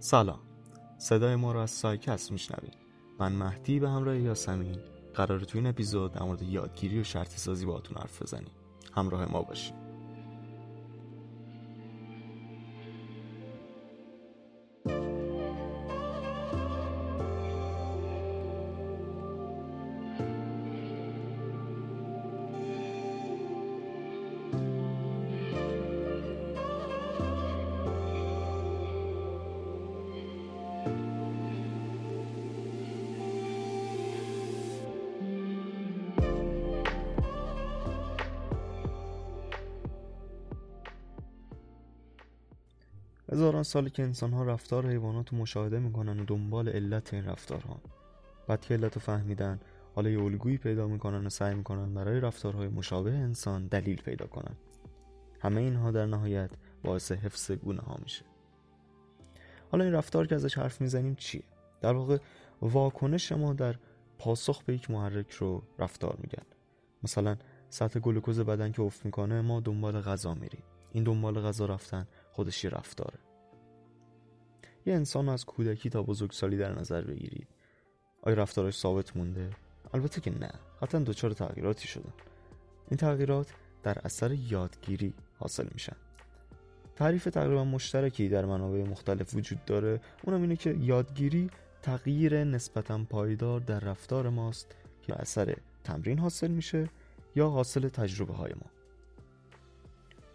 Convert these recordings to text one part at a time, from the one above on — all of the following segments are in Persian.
سلام. صدای ما رو از سایکست میشنوید. من مهدی به همراه یاسمین قرار تو این اپیزود در مورد یادگیری و شرطی سازی باهاتون حرف بزنیم. همراه ما باشید. سالی که انسان ها رفتار حیوانات رو مشاهده می‌کنن و دنبال علت این رفتارها. بعد که علت رو فهمیدن حالا یه الگویی پیدا می‌کنن و سعی می‌کنن برای رفتارهای مشابه انسان دلیل پیدا کنن. همه اینها در نهایت باعث حفظ گونه ها میشه. حالا این رفتار که ازش حرف می‌زنیم چیه؟ در واقع واکنش ما در پاسخ به یک محرک رو رفتار میگن. مثلا سطح گلوکوز بدن که افت می‌کنه ما دنبال غذا میریم. این دنبال غذا رفتن خودش یه رفتاره. یه انسان از کودکی تا بزرگسالی در نظر بگیرید. آیا رفتارش ثابت مونده؟ البته که نه. حتی دچار تغییراتی شدن این تغییرات در اثر یادگیری حاصل میشن. تعریف تقریبا مشترکی در منابع مختلف وجود داره. اونم اینه که یادگیری تغییر نسبتا پایدار در رفتار ماست که اثر تمرین حاصل میشه یا حاصل تجربه های ما.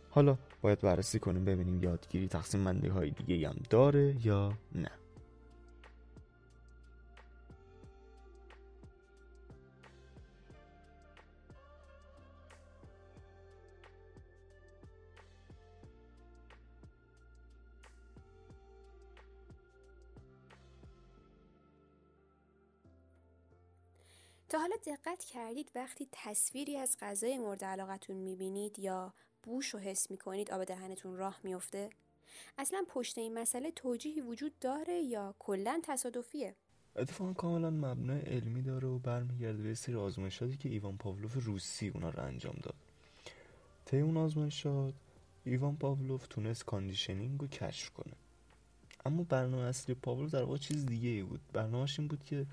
حالا باید بررسی کنیم ببینیم یادگیری تقسیم بندی های دیگه هم داره یا نه. تا حالا دقت کردید وقتی تصویری از غذای مورد علاقتون می‌بینید یا بوش رو حس می‌کنید آب دهنتون راه میفته؟ اصلا پشت این مسئله توجیهی وجود داره یا کلا تصادفیه؟ اتفاقا کاملا مبنای علمی داره و برمیگرده به سری آزمایشاتی که ایوان پاولوف روسی اونا رو انجام داد طی اون آزمایشات ایوان پاولوف تونست conditioning رو کشف کنه اما برنامه اصلی پاولوف در واقع چیز دیگه ای بود برنامهش این بود که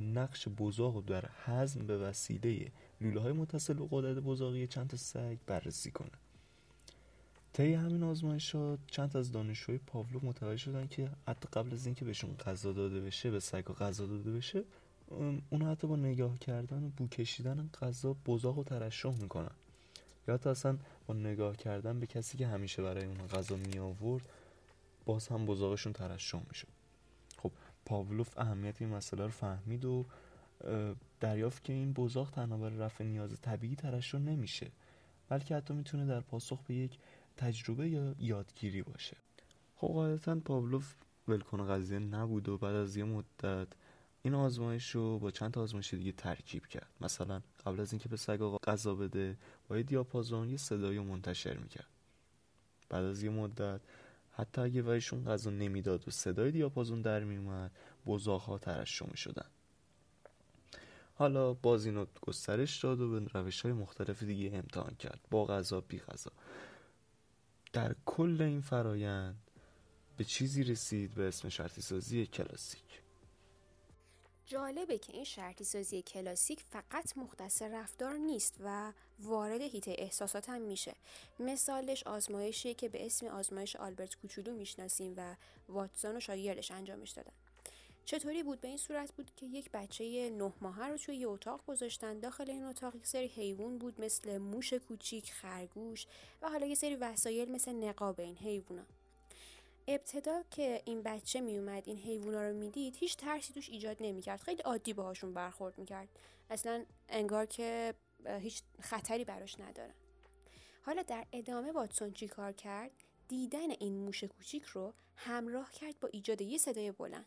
نقش بزاق رو در هضم به وسیله لوله های متصل به قدرت بزاقی چند تا سگ بررسی کنه. طی همین آزمایشات چند از دانشجوی پاولو متوجه شدن که حتی قبل از اینکه بهشون غذا داده بشه به سگ غذا داده بشه اونا حتی با نگاه کردن و بو کشیدن غذا بزاق و ترشح می‌کنن. یا حتی اصلا با نگاه کردن به کسی که همیشه برای اون غذا می آورد باز هم بزاقشون ترشح میشه خب پاولوف اهمیت این مسئله رو فهمید و دریافت که این بزاق تنها برای رفع نیاز طبیعی ترشح نمیشه بلکه حتی می‌تونه در پاسخ به یک تجربه یا یادگیری باشه. خب قاعدتا پاولوف ولکن قضیه نبود و بعد از یه مدت این آزمایش رو با چند تا آزمایش دیگه ترکیب کرد. مثلا قبل از اینکه به سگ آقا غذا بده با یه دیاپازون یه صدایی منتشر می‌کرد. بعد از یه مدت حتی اگه ویشون غذا نمی‌داد و صدای دیاپازون در میومد بزاق ها ترشح می‌شدن. حالا باز اینو گسترش داد و به روش های مختلف دیگه امتحان کرد. با غذا بی غذا. در کل این فرایند به چیزی رسید به اسم شرطی سازی کلاسیک. جالبه که این شرطی سازی کلاسیک فقط مختص رفتار نیست و وارد هیته احساسات هم میشه. مثالش آزمایشیه که به اسم آزمایش آلبرت کوچولو می‌شناسیم و واتسون و شاگردش انجامش دادن. چطوری بود؟ به این صورت بود که یک بچه نه ماهه رو توی یه اتاق گذاشتن. داخل این اتاق یک سری حیوان بود مثل موش کوچیک خرگوش و حالا یه سری وسایل مثل نقاب این حیوونا. ابتدا که این بچه میومد این حیوونا رو می‌دید هیچ ترسی توش ایجاد نمی‌کرد. خیلی عادی باهاشون برخورد می‌کرد. اصلا انگار که هیچ خطری براش ندارن حالا در ادامه واتسون چی کار کرد؟ دیدن این موش کوچیک رو همراه کرد با ایجاد یه صدای بلند.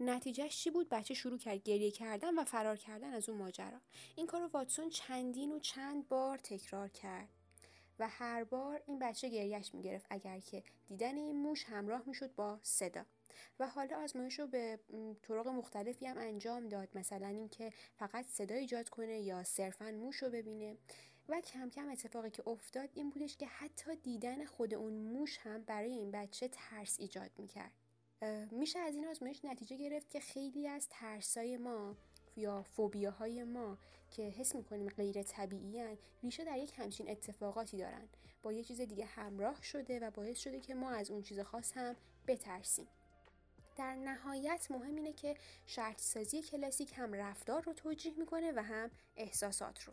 نتیجهش چی بود؟ بچه شروع کرد گریه کردن و فرار کردن از اون ماجرا. این کار رو واتسون چندین و چند بار تکرار کرد. و هر بار این بچه گریهش می‌گرفت. اگر که دیدن این موش همراه می‌شد با صدا. و حالا آزمایش رو به طرق مختلفی هم انجام داد. مثلا اینکه فقط صدا ایجاد کنه یا صرفا موش رو ببینه. و کم کم اتفاقی که افتاد این بودش که حتی دیدن خود اون موش هم برای این بچه ترس ایجاد می‌کرد. میشه از این آزمایش نتیجه گرفت که خیلی از ترسای ما یا فوبیاهای ما که حس می‌کنیم غیر طبیعی ریشه در یک همچین اتفاقاتی دارن. با یه چیز دیگه همراه شده و باعث شده که ما از اون چیز خاص هم بترسیم. در نهایت مهم اینه که شرط سازی کلاسیک هم رفتار رو توجیه می‌کنه و هم احساسات رو.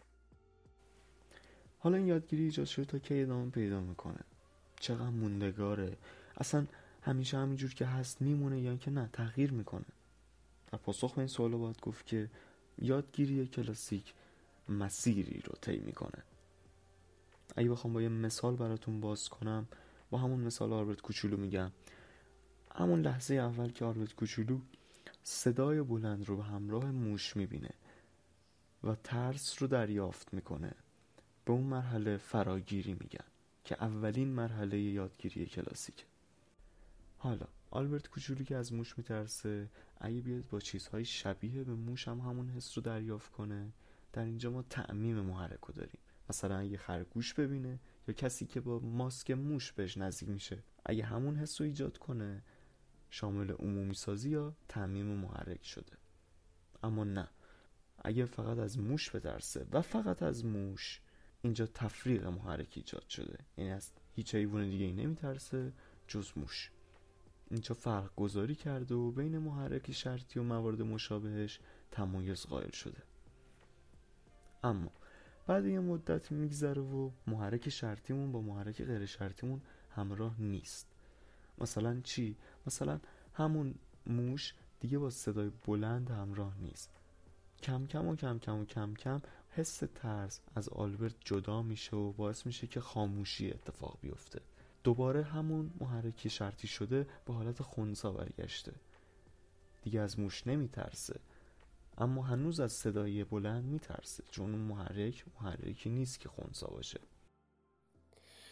حالا این یادگیری ایجاد شده تا که ادامه پیدا می‌کنه؟ چقدر موندگاره؟ اصلا همیشه همینجور که هست میمونه یا که نه تغییر می‌کنه. و پاسخ به این سوال باید گفت که یادگیری کلاسیک مسیری رو طی می‌کنه. اگه بخوام با یه مثال براتون باز کنم با همون مثال آربرت کوچولو میگم. همون لحظه اول که آربرت کوچولو صدای بلند رو به همراه موش می‌بینه و ترس رو دریافت می‌کنه به اون مرحله فراگیری میگن که اولین مرحله یادگیری کلاسیک حالا آلبرت کوچولو که از موش میترسه اگه بیاد با چیزهای شبیه به موش هم همون حس رو دریافت کنه در اینجا ما تعمیم محرک رو داریم. مثلا اگه خرگوش ببینه یا کسی که با ماسک موش بهش نزدیک میشه اگه همون حس رو ایجاد کنه شامل عمومی سازی یا تعمیم محرک شده. اما نه اگه فقط از موش بترسه و فقط از موش اینجا تفریق محرک ایجاد شده. یعنی از هیچ حیوان دیگه ای نمیترسه جز موش. اینجا فرق گذاری کرده و بین محرک شرطی و موارد مشابهش تمایز قائل شده. اما بعد یه مدت میگذره و محرک شرطیمون با محرک غیر شرطیمون همراه نیست. مثلا چی؟ مثلا همون موش دیگه با صدای بلند همراه نیست. کم کم و کم کم و کم کم حس ترس از آلبرت جدا میشه و باعث میشه که خاموشی اتفاق بیفته. دوباره همون محرکی شرطی شده به حالت خونسا برگشته. دیگه از موش نمیترسه. اما هنوز از صدای بلند میترسه چون اون محرک محرکی نیست که خونسا باشه.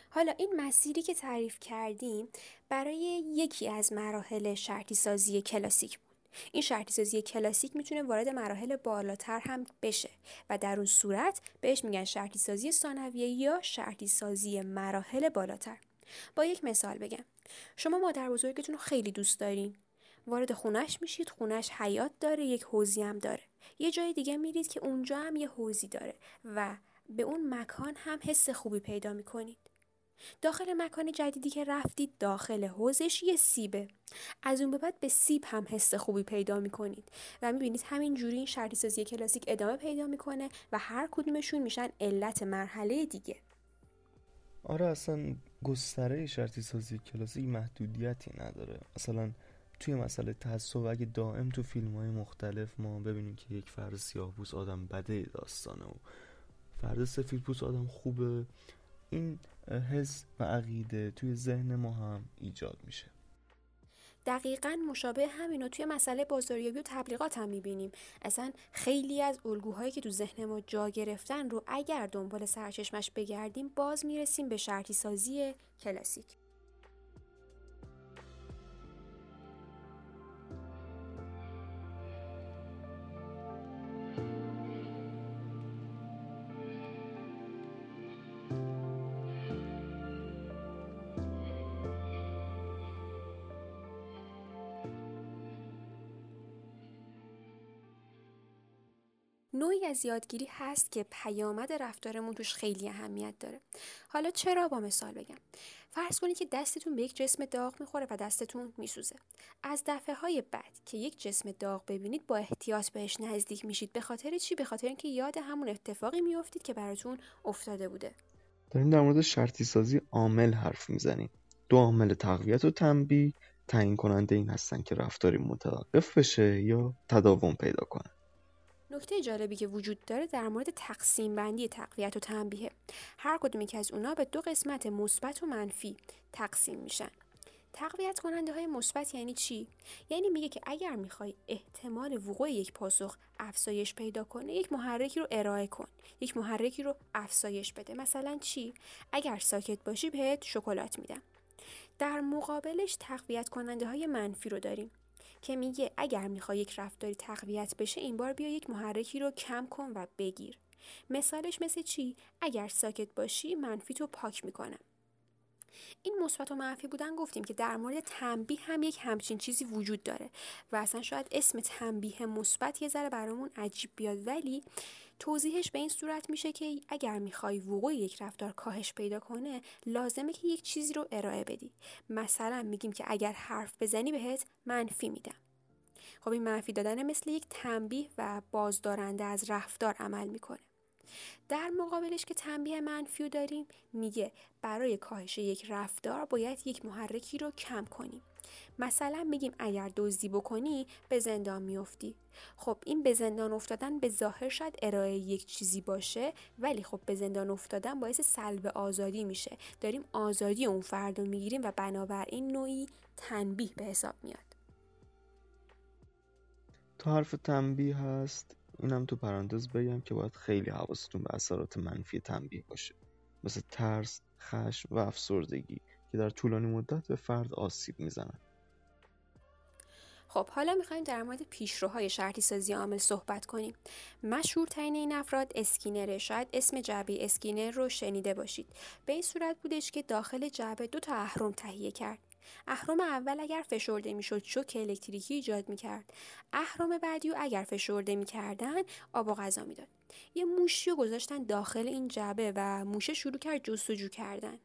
حالا این مسیری که تعریف کردیم برای یکی از مراحل شرطی سازی کلاسیک بود. این شرطی سازی کلاسیک می‌تونه وارد مراحل بالاتر هم بشه و در اون صورت بهش میگن شرطی سازی ثانویه یا شرطی سازی مراحل بالاتر. با یک مثال بگم. شما مادر بزرگتون رو خیلی دوست دارین. وارد خونش میشید خونش حیات داره یک حوزی هم داره. یه جای دیگه میرید که اونجا هم یه حوزی داره و به اون مکان هم حس خوبی پیدا می‌کنید. داخل مکان جدیدی که رفتید داخل حوزش یه سیبه. از اون به بعد به سیب هم حس خوبی پیدا می‌کنید و می‌بینید همین جوری این شرطی کلاسیک ادامه پیدا می‌کنه و هر کدومشون میشن علت مرحله دیگه. آره اصلا گستره شرطی سازی کلاسیک محدودیتی نداره. مثلا توی مسئله تعصب اگه دائم تو فیلم های مختلف ما ببینیم که یک فرد سیاه پوست آدم بده داستانه و فرد سفید پوست آدم خوبه این حس و عقیده توی ذهن ما هم ایجاد میشه. دقیقا مشابه همینو توی مسئله بازاریابی و تبلیغات هم می‌بینیم. اصلا خیلی از الگوهایی که تو ذهن ما جا گرفتن رو اگر دنبال سرچشمش بگردیم باز می‌رسیم به شرطی سازی کلاسیک. نوعی از یادگیری هست که پیامد رفتارمون توش خیلی اهمیت داره. حالا چرا با مثال بگم؟ فرض کنید که دستتون به یک جسم داغ می‌خوره و دستتون میسوزه. از دفعه های بعد که یک جسم داغ ببینید با احتیاط بهش نزدیک میشید. به خاطر چی؟ به خاطر اینکه یاد همون اتفاقی میافتید که براتون افتاده بوده. داریم در مورد شرطی سازی عامل حرف می‌زنیم دو عامل تقویت و تنبیه تعیین کننده این هستن که رفتاری متوقف بشه یا تداوم پیدا کنه نکته جالبی که وجود داره در مورد تقسیم بندی تقویت و تنبیه. هر کدومی که از اونا به دو قسمت مثبت و منفی تقسیم میشن. تقویت کننده های مثبت یعنی چی؟ یعنی میگه که اگر می‌خوای احتمال وقوع یک پاسخ افزایش پیدا کنه یک محرکی رو ارائه کن. یک محرکی رو افزایش بده. مثلا چی؟ اگر ساکت باشی بهت شکلات میدم. در مقابلش تقویت کننده های منفی رو داریم. که میگه اگر می‌خوای یک رفتاری تقویت بشه این بار بیا یک محرکی رو کم کن و بگیر. مثالش مثل چی؟ اگر ساکت باشی منفی تو پاک می‌کنم. این مثبت و منفی بودن گفتیم که در مورد تنبیه هم یک همچین چیزی وجود داره و اصلا شاید اسم تنبیه مثبت یه ذره برامون عجیب بیاد. ولی توضیحش به این صورت میشه که اگر می‌خوای وقوع یک رفتار کاهش پیدا کنه لازمه که یک چیزی رو ارائه بدی. مثلا میگیم که اگر حرف بزنی بهت منفی میدم. خب این منفی دادن مثل یک تنبیه و بازدارنده از رفتار عمل می‌کنه. در مقابلش که تنبیه منفی داریم میگه برای کاهش یک رفتار باید یک محرکی رو کم کنیم. مثلا میگیم اگر دزدی بکنی به زندان میافتی. خب این به زندان افتادن به ظاهر شاید ارائه یک چیزی باشه ولی خب به زندان افتادن باعث سلب آزادی میشه. داریم آزادی اون فرد رو می‌گیریم و بنابراین نوعی تنبیه به حساب میاد. تا حرف تنبیه هست اینم تو پرانتز بگم که باید خیلی حواستون به اثرات منفی تنبیه باشه. مثل ترس، خشم و افسردگی. که در طولانی مدت به فرد آسیب می‌زنن خب حالا می‌خوایم در مورد پیشروهای شرطی سازی عامل صحبت کنیم. مشهورترین این افراد اسکینره شاید اسم جعبه اسکینر رو شنیده باشید. به این صورت بودش که داخل جعبه دو تا اهرم تهیه کرد. اهرم اول اگر فشرده می‌شد شوک الکتریکی ایجاد می‌کرد. اهرم بعدی و اگر فشرده می‌کردن آب و غذا می‌داد. یه موشی رو گذاشتن داخل این جعبه و موشه شروع کرد جستجو کردن.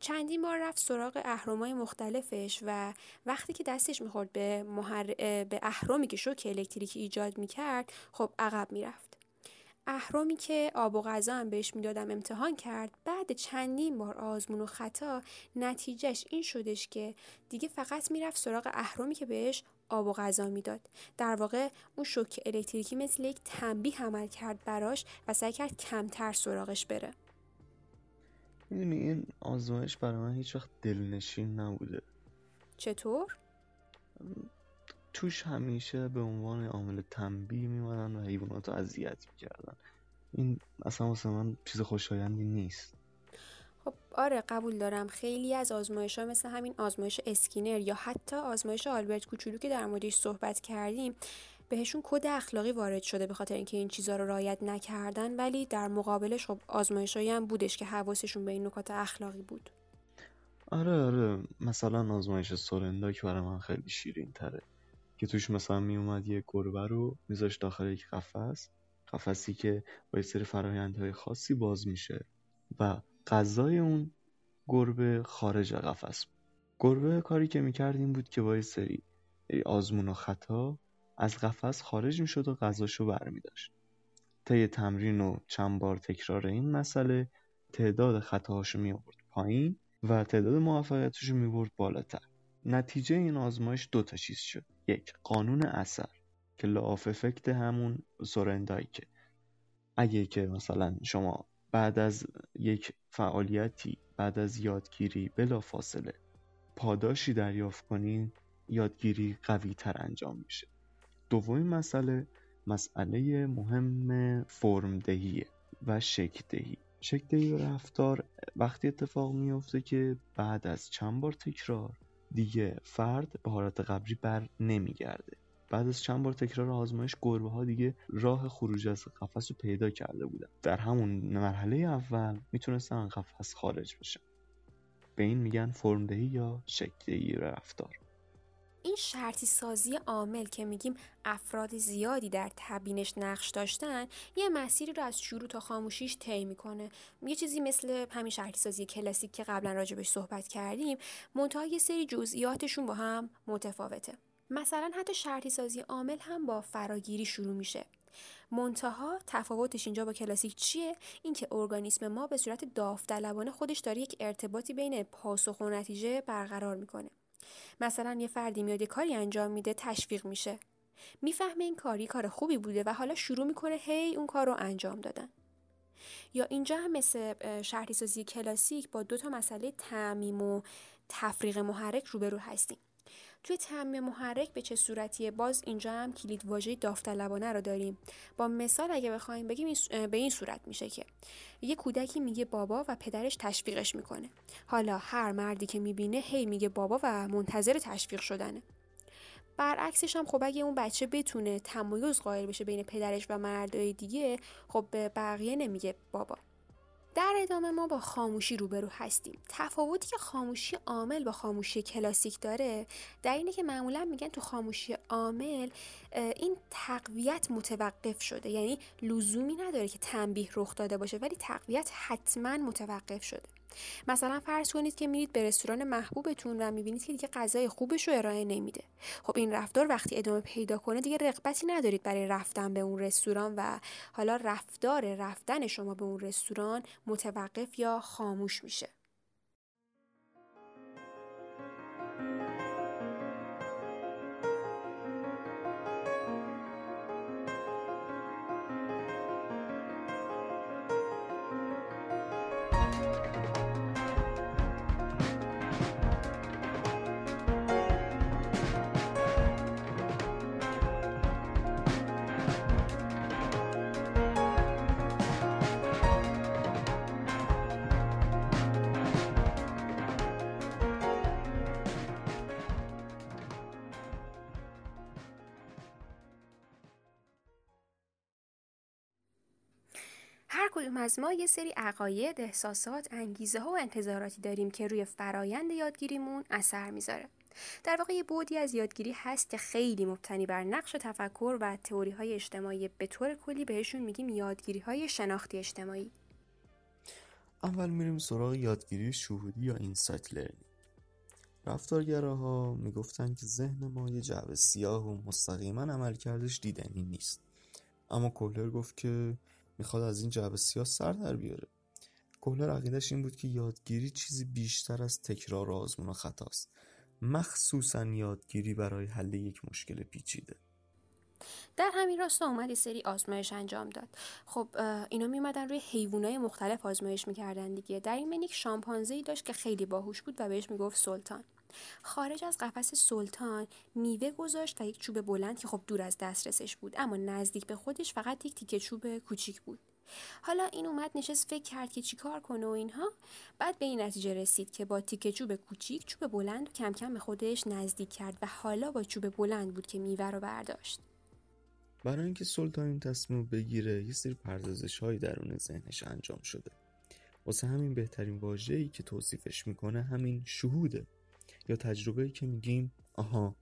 چندین بار رفت سراغ اهرمای مختلفش و وقتی که دستش می‌خورد به, محر... به اهرمی که شوک الکتریکی ایجاد می‌کرد خب عقب می‌رفت. اهرمی که آب و غذا هم بهش می‌دادم امتحان کرد بعد چندین بار آزمون و خطا نتیجهش این شدش که دیگه فقط می‌رفت سراغ اهرمی که بهش آب و غذا می‌داد. در واقع اون شوک الکتریکی مثل یک تنبیه عمل کرد براش و سعی کرد کمتر سراغش بره. می‌دونی این آزمایش برای من هیچ وقت دلنشین نبوده. چطور؟ توش همیشه به عنوان عامل تنبیه میمدن و حیوانات رو اذیت می‌کردن. این اصلا واسه من چیز خوشایندی نیست. خب آره قبول دارم. خیلی از آزمایش ها مثل همین آزمایش اسکینر یا حتی آزمایش آلبرت کوچولو که در موردش صحبت کردیم بهشون کد اخلاقی وارد شده به خاطر اینکه این چیزها رو رعایت نکردن ولی در مقابلش خب آزمایشایی هم بودش که حواسشون به این نکات اخلاقی بود. آره آره. مثلا آزمایش سورندا برای من خیلی شیرین تره که توش مثلا می اومد یه گربه رو میذاش داخل یک قفس. قفسی که با یه سری فرایندهای خاصی باز میشه. و غذای اون گربه خارج قفس گربه کاری که می‌کرد این بود که با یه سری آزمون و خطا از قفس خارج می‌شد و غذاشو برمیداشت. طی تمرین و چند بار تکرار این مسئله تعداد خطاهاشو می آورد پایین و تعداد موفقیتش رو می برد بالاتر. نتیجه این آزمایش دو تا چیز شد. یک قانون اثر که لاف افکت همون سورندایکه اگه که مثلا شما بعد از یک فعالیتی بعد از یادگیری بلا فاصله پاداشی دریافت کنین یادگیری قوی تر انجام میشه. دومین مسئله مسئله مهم فرمدهیه و شکدهی شکدهی رفتار وقتی اتفاق میفته که بعد از چند بار تکرار دیگه فرد به حالت قبلی بر نمیگرده. بعد از چند بار تکرار آزمایش گربه ها دیگه راه خروج از قفس رو پیدا کرده بودن. در همون مرحله اول می‌تونستن قفس خارج بشن. به این میگن فرمدهی یا شکلدهی رفتار. این شرطی سازی عامل که میگیم افراد زیادی در تبینش نقش داشتن یه مسیری رو از شروع تا خاموشیش طی می‌کنه. یه چیزی مثل همین شرطی سازی کلاسیک که قبلا راجبش صحبت کردیم منتها یه سری جزئیاتشون با هم متفاوته. مثلا حتی شرطی سازی عامل هم با فراگیری شروع میشه. منتها تفاوتش اینجا با کلاسیک چیه؟ اینکه ارگانیسم ما به صورت داوطلبانه خودش داره یک ارتباطی بین پاسخ و نتیجه برقرار می‌کنه. مثلا یه فردی میاد یه کاری انجام میده تشویق میشه. می‌فهمه این کاری کار خوبی بوده و حالا شروع می‌کنه هی اون کار رو انجام دادن. یا اینجا هم مثل شهری سازی کلاسیک با دو تا مسئله تعمیم و تفریق محرک روبرو هستیم. توی تعمیم محرک به چه صورتیه؟ باز اینجا هم کلید واژه داوطلبانه رو داریم. با مثال اگه بخوایم بگیم به این صورت میشه که یه کودکی میگه بابا و پدرش تشویقش می‌کنه. حالا هر مردی که می‌بینه هی میگه بابا و منتظر تشویق شدنه. برعکسش هم خب اگه اون بچه بتونه تمایز قائل بشه بین پدرش و مردای دیگه خب به بقیه نمیگه بابا. در ادامه ما با خاموشی روبرو هستیم. تفاوتی که خاموشی عامل با خاموشی کلاسیک داره در اینه که معمولا میگن تو خاموشی عامل این تقویت متوقف شده. یعنی لزومی نداره که تنبیه رخ داده باشه ولی تقویت حتما متوقف شده. مثلا فرض کنید که میرید به رستوران محبوبتون و می‌بینید که دیگه غذای خوبش رو ارائه نمیده. خب این رفتار وقتی ادامه پیدا کنه دیگه رغبتی ندارید برای رفتن به اون رستوران و حالا رفتار رفتن شما به اون رستوران متوقف یا خاموش میشه. کدوم از ما یه سری عقاید، احساسات، انگیزه ها و انتظاراتی داریم که روی فرایند یادگیریمون اثر می‌ذاره. در واقع یه بودی از یادگیری هست که خیلی مبتنی بر نقش تفکر و تئوری های اجتماعی به طور کلی بهشون میگیم یادگیری های شناختی اجتماعی. اول میریم سراغ یادگیری شهودی یا اینسایت لرنینگ. رفتارگراها می‌گفتن که ذهن ما یه جعبه سیاه و مستقیما عملکردش دیدنی نیست. اما کولر گفت که می‌خواد از این جعبه سیاه سر در بیاره. کهلر عقیدش این بود که یادگیری چیزی بیشتر از تکرار آزمون و خطاست مخصوصا یادگیری برای حل یک مشکل پیچیده. در همین راستا اومد یه سری آزمایش انجام داد. خب اینا میمدن روی حیوانای مختلف آزمایش می‌کردن دیگه. در این من یک شامپانزه داشت که خیلی باهوش بود و بهش می‌گفت سلطان. خارج از قفس سلطان میوه گذاشت و یک چوب بلند که خب دور از دسترسش بود اما نزدیک به خودش فقط یک تیکه چوب کوچیک بود. حالا این اومد نشست فکر کرد که چیکار کنه و اینها. بعد به این نتیجه رسید که با تیکه چوب کوچیک چوب بلند و کم کم به خودش نزدیک کرد و حالا با چوب بلند بود که میوه رو برداشت. برای اینکه سلطان این تصمیم بگیره یه سری پردازش هایی درون ذهنش انجام شده. واسه همین بهترین واژه‌ای که توصیفش می‌کنه همین شهوده. یا تجربه که میگیم آها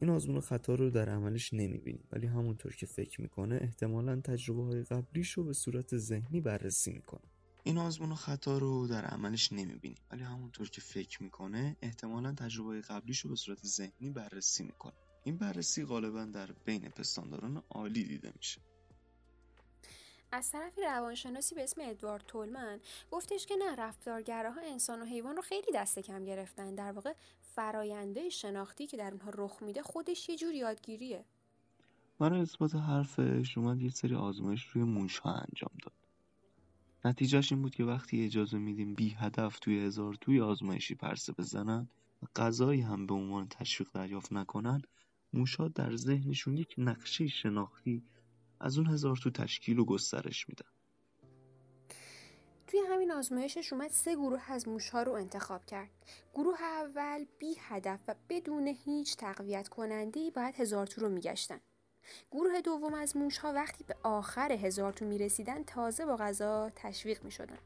این آزمون خطا رو در عملش نمی‌بینیم. ولی همونطور که فکر می‌کنه احتمالا تجربه های قبلیش رو به صورت ذهنی بررسی می‌کنه. این آزمون خطا رو در عملش نمی‌بینیم. ولی همونطور که فکر می‌کنه احتمالا تجربه قبلیش رو به صورت ذهنی بررسی می‌کنه. این بررسی غالبا در بین پستانداران عالی دیده میشه. از طرفی روانشناسی به اسم ادوارد تولمن گفتش که نه رفتارگراها انسان و حیوان رو خیلی دست کم گرفتن. در واقع فراینده شناختی که در اونها رخ میده خودش یه جور یادگیریه. برای اثبات حرفش اومد یه سری آزمایش روی موشها انجام داد. نتیجهش این بود که وقتی اجازه میدیم بی هدف توی هزار توی آزمایشی پرسه بزنن و غذایی هم به عنوان تشویق دریافت نکنن موشها در ذهنشون یک نقشه شناختی از اون هزار تو تشکیل و گسترش میدن. توی همین آزمایشش اومد سه گروه از موشها رو انتخاب کرد. گروه اول بی هدف و بدون هیچ تقویت کننده باید هزار تو رو میگشتن. گروه دوم از موشها وقتی به آخر هزار تو می‌رسیدن تازه با غذا تشویق می‌شدن.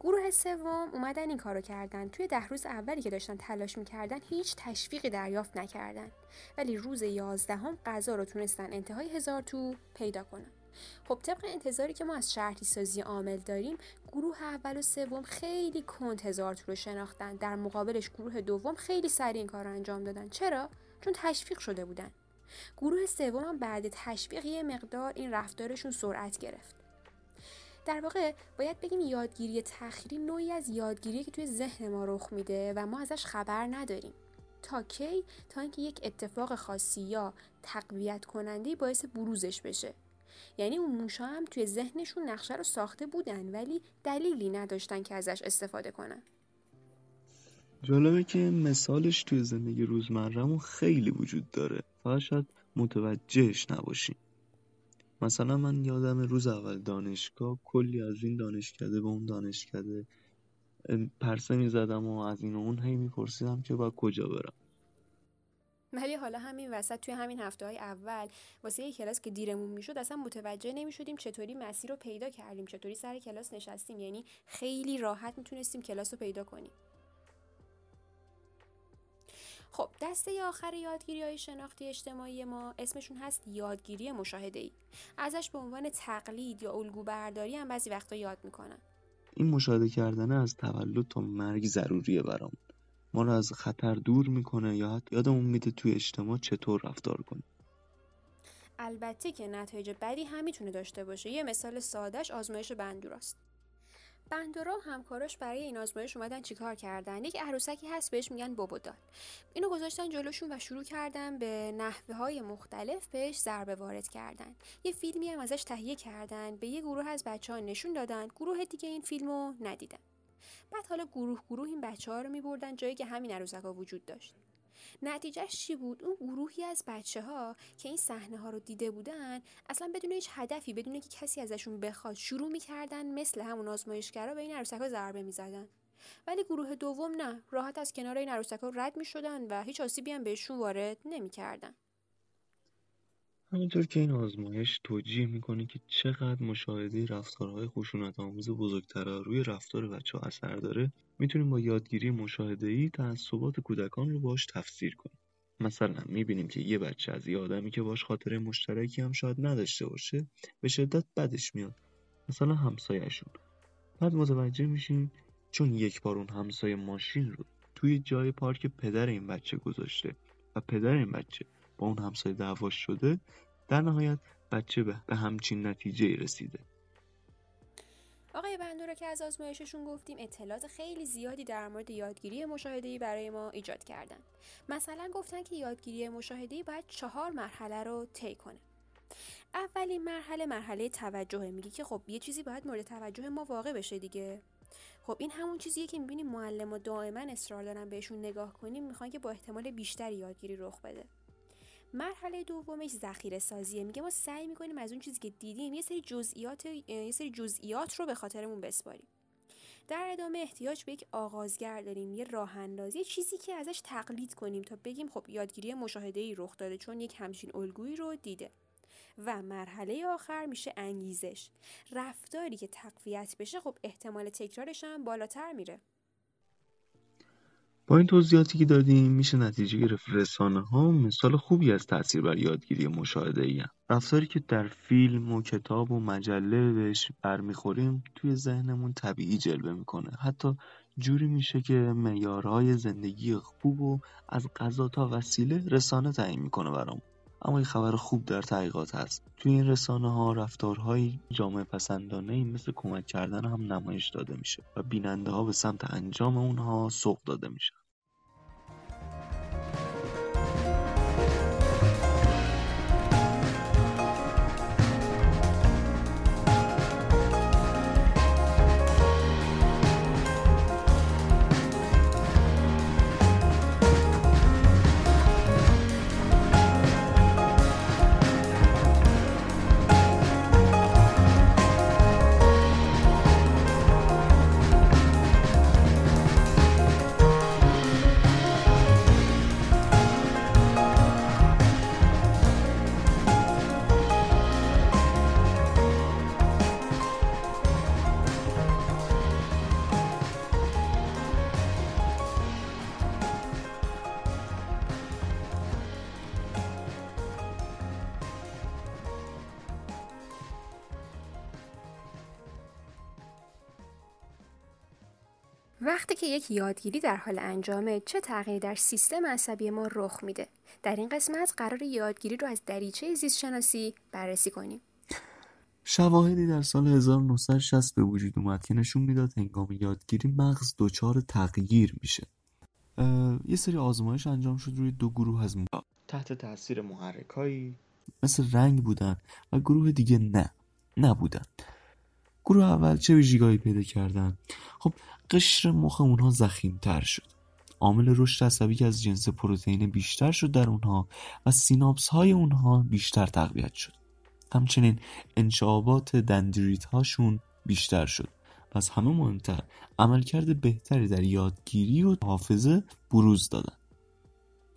گروه سوم اومدن این کارو کردن. توی ده روز اولی که داشتن تلاش می‌کردن هیچ تشویقی دریافت نکردن. ولی روز یازدهم غذا رو تونستن انتهای هزار تو پیدا کنن. خب طبق انتظاری که ما از شرطی سازی عامل داریم گروه اول و سوم خیلی کند هزار تو رو شناختن. در مقابلش گروه دوم خیلی سریع این کار رو انجام دادن. چرا؟ چون تشویق شده بودن. گروه سوم هم بعد تشویق یه مقدار این رفتارشون سرعت گرفت. در واقع باید بگیم یادگیری تخیری نوعی از یادگیری که توی ذهن ما رخ میده و ما ازش خبر نداریم. تا کی؟ تا اینکه یک اتفاق خاصی یا تقویت کننده باعث بروزش بشه. یعنی اون موشا هم توی ذهنشون نقشه رو ساخته بودن ولی دلیلی نداشتن که ازش استفاده کنن. جالبه که مثالش توی زندگی روزمرهمون خیلی وجود داره. فقط شاید متوجهش نباشیم. مثلا من یادم روز اول دانشگاه کلی از این دانشکده به اون دانشکده پرسه می زدم و از این و اون هی میپرسیدم که باید کجا برم. ولی حالا همین وسط توی همین هفته های اول واسه یه کلاس که دیرمون می‌شد اصلا متوجه نمی‌شدیم چطوری مسیر رو پیدا کردیم چطوری سر کلاس نشستیم. یعنی خیلی راحت می‌تونستیم کلاس رو پیدا کنیم. خب دسته آخر یادگیری های شناختی اجتماعی ما اسمشون هست یادگیری مشاهده ای ازش به عنوان تقلید یا الگو برداری هم بعضی وقتا یاد می‌کنن این مشاهده کردن از تولد تا مرگ ضروریه برام. ما رو از خطر دور می‌کنه یا حتی یادمون میده توی اجتماع چطور رفتار کنیم. البته که نتایج بدی هم می‌تونه داشته باشه. یه مثال سادهش آزمایش بندوراست. بندورا و همکاراش برای این آزمایش اومدن چیکار کردن؟ یک عروسکی هست بهش میگن بابودال اینو گذاشتن جلوشون و شروع کردن به نحوه های مختلف بهش ضربه وارد کردن. یه فیلمی هم ازش تهیه کردن به یه گروه از بچه ها نشون دادن گروه دیگه این فیلمو ندیدن. بعد حالا گروه گروه این بچه ها رو می جایی که همین عروسک ها وجود داشت. نتیجهش چی بود؟ اون گروهی از بچه ها که این صحنه ها رو دیده بودن اصلا بدون هیچ هدفی بدون که کسی ازشون بخواد شروع می‌کردن مثل همون آزمایشگرا به این عروسک ها ضربه می‌زدن. ولی گروه دوم نه راحت از کنار این عروسک ها رد می‌شدن و هیچ آسیبی هم بهشون وارد نمی‌کردن. همونطور که این آزمایش توجیه می‌کنه که چقدر مشاهده رفتارهای خشونت آموز بزرگترها روی رفتار بچه ها اثر داره می‌تونیم با یادگیری مشاهده‌ای تعصبات کودکان رو باش تفسیر کنیم. مثلا می‌بینیم که یه بچه از یه آدمی که باش خاطره مشترکی هم شاید نداشته باشه به شدت بدش میاد. مثلا همسایهشون. بعد متوجه میشیم چون یک بار اون همسایه ماشین رو توی جای پارک پدر این بچه گذاشته و پدر این بچه با اون همسایه دعواش شده در نهایت بچه به همچین نتیجه رسیده. آقای بندورا که از آزمایششون گفتیم اطلاعات خیلی زیادی در مورد یادگیری مشاهده‌ای برای ما ایجاد کردن. مثلا گفتن که یادگیری مشاهده‌ای باید چهار مرحله رو طی کنه. اولین مرحله مرحله توجه. میگه که خب یه چیزی باید مورد توجه ما واقع بشه دیگه. خب این همون چیزیه که می‌بینیم معلم و دائما اصرار دارن بهشون نگاه کنیم می‌خوان که با احتمال بیشتری یادگیری رخ بده. مرحله دومش ذخیره سازیه. میگه ما سعی می‌کنیم از اون چیزی که دیدیم یه سری جزئیات یه سری جزئیات رو به خاطرمون بسپاریم. در ادامه احتیاج به یک آغازگر داریم یه راه اندازی چیزی که ازش تقلید کنیم تا بگیم خب یادگیری مشاهده ای رخ داده چون یک همچین الگویی رو دیده. و مرحله آخر میشه انگیزش. رفتاری که تقویت بشه خب احتمال تکرارش هم بالاتر میره. با این توضیحاتی که دادیم میشه نتیجه گرفت رسانه ها مثال خوبی از تاثیر بر یادگیری مشاهده ای رفتاری که در فیلم و کتاب و مجله بهش برمیخوریم توی ذهنمون طبیعی جلوه می‌کنه. حتی جوری میشه که معیارهای زندگی خوب و از غذا تا وسیله رسانه تعیین می‌کنه برام اما این خبر خوب در تحقیقات هست. توی این رسانه ها رفتارهای جامعه پسندانه ای مثل کمک کردن هم نمایش داده میشه و بیننده ها به سمت انجام اونها سوق داده میشه که یک یادگیری در حال انجامه چه تغییری در سیستم عصبی ما رخ میده. در این قسمت قرار یادگیری رو از دریچه زیست شناسی بررسی کنیم. شواهدی در سال 1960 به وجود اومد که نشون می‌داد هنگام یادگیری مغز دچار تغییر میشه. یه سری آزمایش انجام شد روی دو گروه از موها تحت تاثیر محرکایی مثل رنگ بودن و گروه دیگه نه نبودن. گروه اول چه ویژگاهی پیدا کردن؟ خب قشر مخ اونها تر شد. عامل رشد عصبی از جنس پروتئین بیشتر شد در اونها و سیناپس های اونها بیشتر تقویت شد. همچنین انشعابات دندریت هاشون بیشتر شد. و از همه مهمتر عملکرد بهتری در یادگیری و حافظه بروز دادن.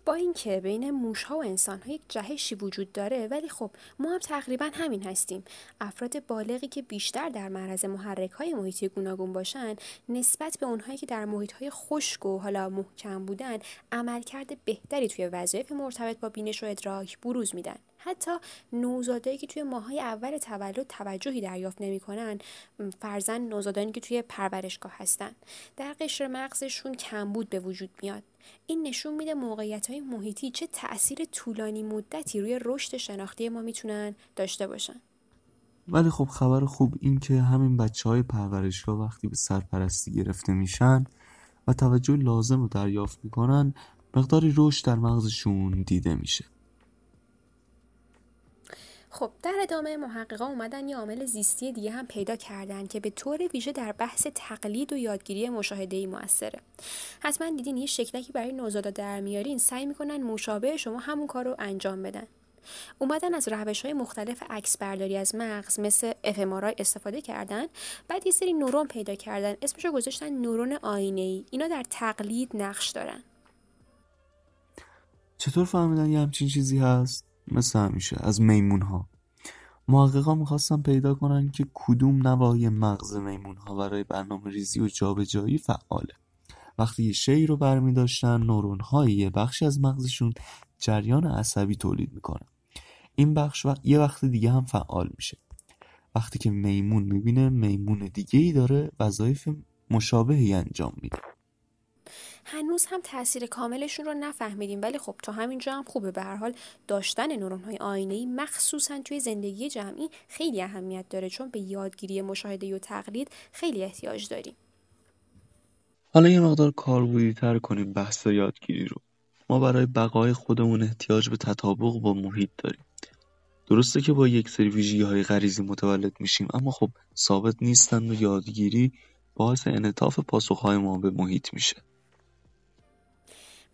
با اینکه بین موشها و انسانها یک جهشی وجود داره ولی خب ما هم تقریبا همین هستیم. افراد بالغی که بیشتر در معرض محرک های محیطی گوناگون باشن نسبت به اونهایی که در محیط های خشک و حالا محکم بودن عملکرد بهتری توی وظایف مرتبط با بینش و ادراک بروز میدن. حتی نوزادایی که توی ماهای اول تولد توجهی دریافت نمی‌کنن فرزن نوزادانی که توی پرورشگاه هستن. در قشر مغزشون کمبود به وجود میاد. این نشون میده موقعیت های محیطی چه تاثیر طولانی مدتی روی رشد شناختی ما می‌تونن داشته باشن. ولی خب خبر خوب این که همین بچه های پرورشگاه وقتی به سرپرستی گرفته میشن و توجه لازم رو دریافت می‌کنن مقداری رشد در مغزشون دیده میشه. خب در ادامه محققا اومدن یه عامل زیستی دیگه هم پیدا کردن که به طور ویژه در بحث تقلید و یادگیری ای موثره. حتما دیدین یه شکلکی برای نوزادا در میارین سعی می‌کنن مشابه شما همون کار رو انجام بدن. اومدن از روش های مختلف عکس برداری از مغز مثل افمارای استفاده کردن بعد یه سری نورون پیدا کردن. اسمشو گذاشتن نورون آینه ای اینا در تقلید نقش دارن. چطور فهمیدن یه همچین چیزی هست؟ مثل همیشه از میمون ها محققا می‌خواستن پیدا کنن که کدوم نوای مغز میمون ها برای برنامه ریزی و جابجایی فعاله. وقتی یه شی رو برمی داشتن نورون های یه بخشی از مغزشون جریان عصبی تولید می‌کنه. این بخش و... یه وقت دیگه هم فعال میشه. وقتی که میمون می‌بینه میمون دیگه ای داره وظایف مشابهی انجام میده. هنوز هم تاثیر کاملشون رو نفهمیدیم ولی خب تا همینجا هم خوبه. به هر حال داشتن نورون های آینه ای مخصوصا توی زندگی جمعی خیلی اهمیت داره چون به یادگیری مشاهده و تقلید خیلی احتیاج داریم. حالا یه مقدار کاربردی تر کنیم بحث یادگیری رو. ما برای بقای خودمون احتیاج به تطابق با محیط داریم. درسته که با یک سری ویژگی های غریزی متولد میشیم اما خب ثابت نیستن و یادگیری باعث انعطاف پاسخهای ما به محیط میشه.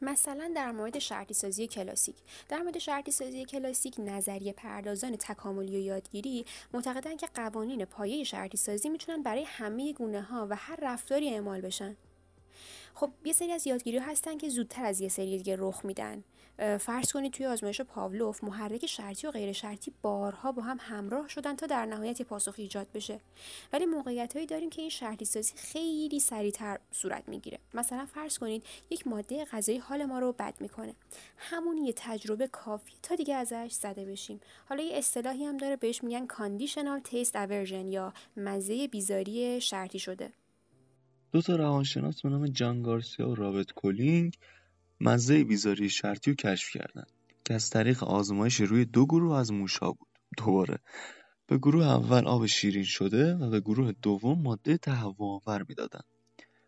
مثلا در مورد شرطی سازی کلاسیک. در مورد شرطی سازی کلاسیک نظریه پردازان تکاملی و یادگیری معتقدن که قوانین پایه شرطی سازی می‌تونن برای همه گونه ها و هر رفتاری اعمال بشن. خب یه سری از یادگیری هستن که زودتر از یه سری دیگه رخ میدن. فرض کنید توی آزمایش پاولوف محرک شرطی و غیر شرطی بارها با هم همراه شدن تا در نهایت پاسخ ایجاد بشه. ولی موقعیت هایی داریم که این شرطی سازی خیلی سریعتر صورت می‌گیره. مثلا فرض کنید یک ماده غذایی حال ما رو بد می‌کنه. همون یه تجربه کافی تا دیگه ازش زده بشیم. حالا یه اصطلاحی هم داره بهش میگن conditional taste aversion یا مزه بیزاری شرطی شده. دو تا روانشناس به نام جان گارسیا و رابرت کولینگ مزه بیزاری شرطی رو کشف کردن که از طریق آزمایش روی دو گروه از موشا بود. دوباره. به گروه اول آب شیرین شده و به گروه دوم ماده تهوع می‌دادن.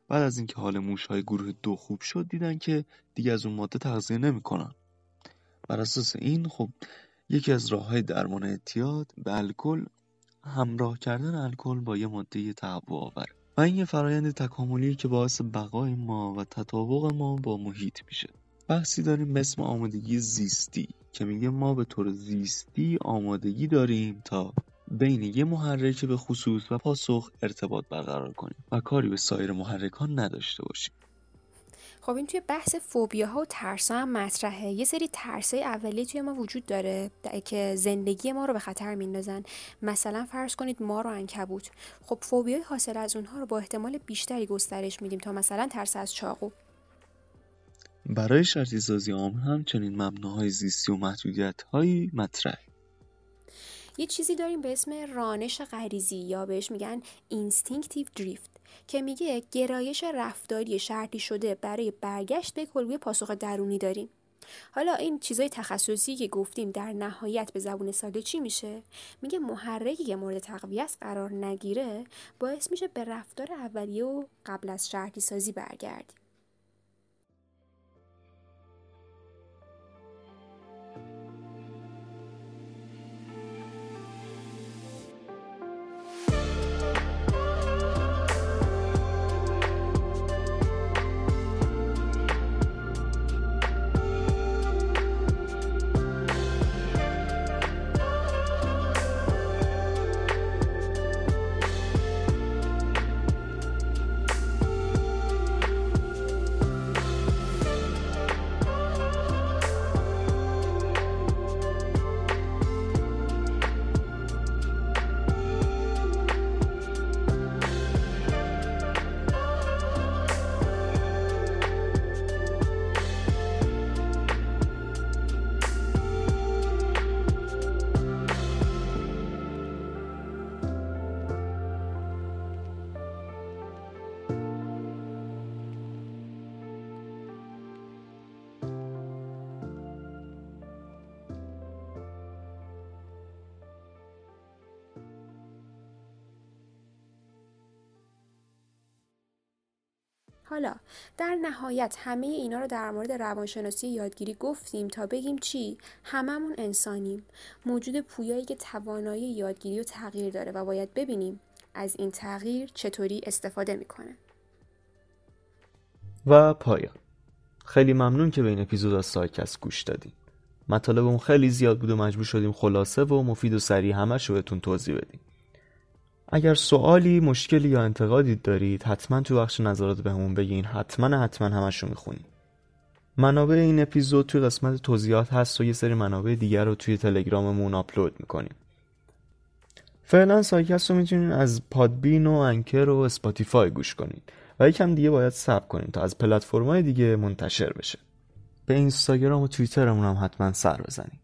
بعد از اینکه حال موشهای گروه دو خوب شد دیدن که دیگه از اون ماده تغذیه نمی‌کنن. بر اساس این خب یکی از راه های درمان اعتیاد به الکل همراه کردن الکل با یه ماده تهوع آور. این یه فرایند تکاملی که باعث بقای ما و تطابق ما با محیط میشه. بحثی داریم به اسم آمادگی زیستی که میگه ما به طور زیستی آمادگی داریم تا بین یه محرک به خصوص و پاسخ ارتباط برقرار کنیم و کاری به سایر محرکان نداشته باشیم. خب این توی بحث فوبیا ها و ترس هم مطرحه. یه سری ترس های اولیه توی ما وجود داره که زندگی ما رو به خطر میندازن. مثلا فرض کنید مار و عنکبوت خب فوبیای حاصل از اونها رو با احتمال بیشتری گسترش میدیم تا مثلا ترس از چاقو. برای شرطی سازی عامل هم چنین مبناهای زیستی و محدودیت هایی مطرح. یه چیزی داریم به اسم رانش غریزی یا بهش میگن instinctive drift که میگه گرایش رفتاری شرطی شده برای برگشت به الگوی پاسخ درونی داریم. حالا این چیزای تخصصی که گفتیم در نهایت به زبون ساده چی میشه؟ میگه محرکی که مورد تقویت قرار نگیره باعث میشه به رفتار اولیه و قبل از شرطی سازی برگردیم حالا در نهایت همه اینا رو در مورد روانشناسی یادگیری گفتیم تا بگیم چی؟ هممون انسانیم. موجود پویایی که توانایی یادگیری و تغییر داره و باید ببینیم از این تغییر چطوری استفاده می‌کنه. و پایان. خیلی ممنون که به این اپیزود از سایکست گوش دادیم مطالب اون خیلی زیاد بود و مجبور شدیم خلاصه و مفید و سریع همش رو بهتون توضیح بدیم. اگر سوالی مشکلی یا انتقادی دارید حتما تو بخش نظرات بهمون بگین. حتما حتما همش رو می‌خونیم منابع این اپیزود توی قسمت توضیحات هست و یه سری منابع دیگر رو توی تلگراممون آپلود می‌کنیم. فعلا سایکست رو می‌تونین از Podbean و Anchor و Spotify گوش کنید و یکم دیگه باید صبر کنید تا از پلتفرم‌های دیگه منتشر بشه. به اینستاگرام و توییترمون هم حتما سر بزنید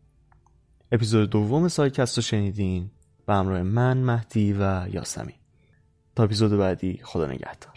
اپیزود دوم سایکست رو شنیدین. به همراه من مهدی و یاسمی تا اپیزود بعدی خدا نگهدار.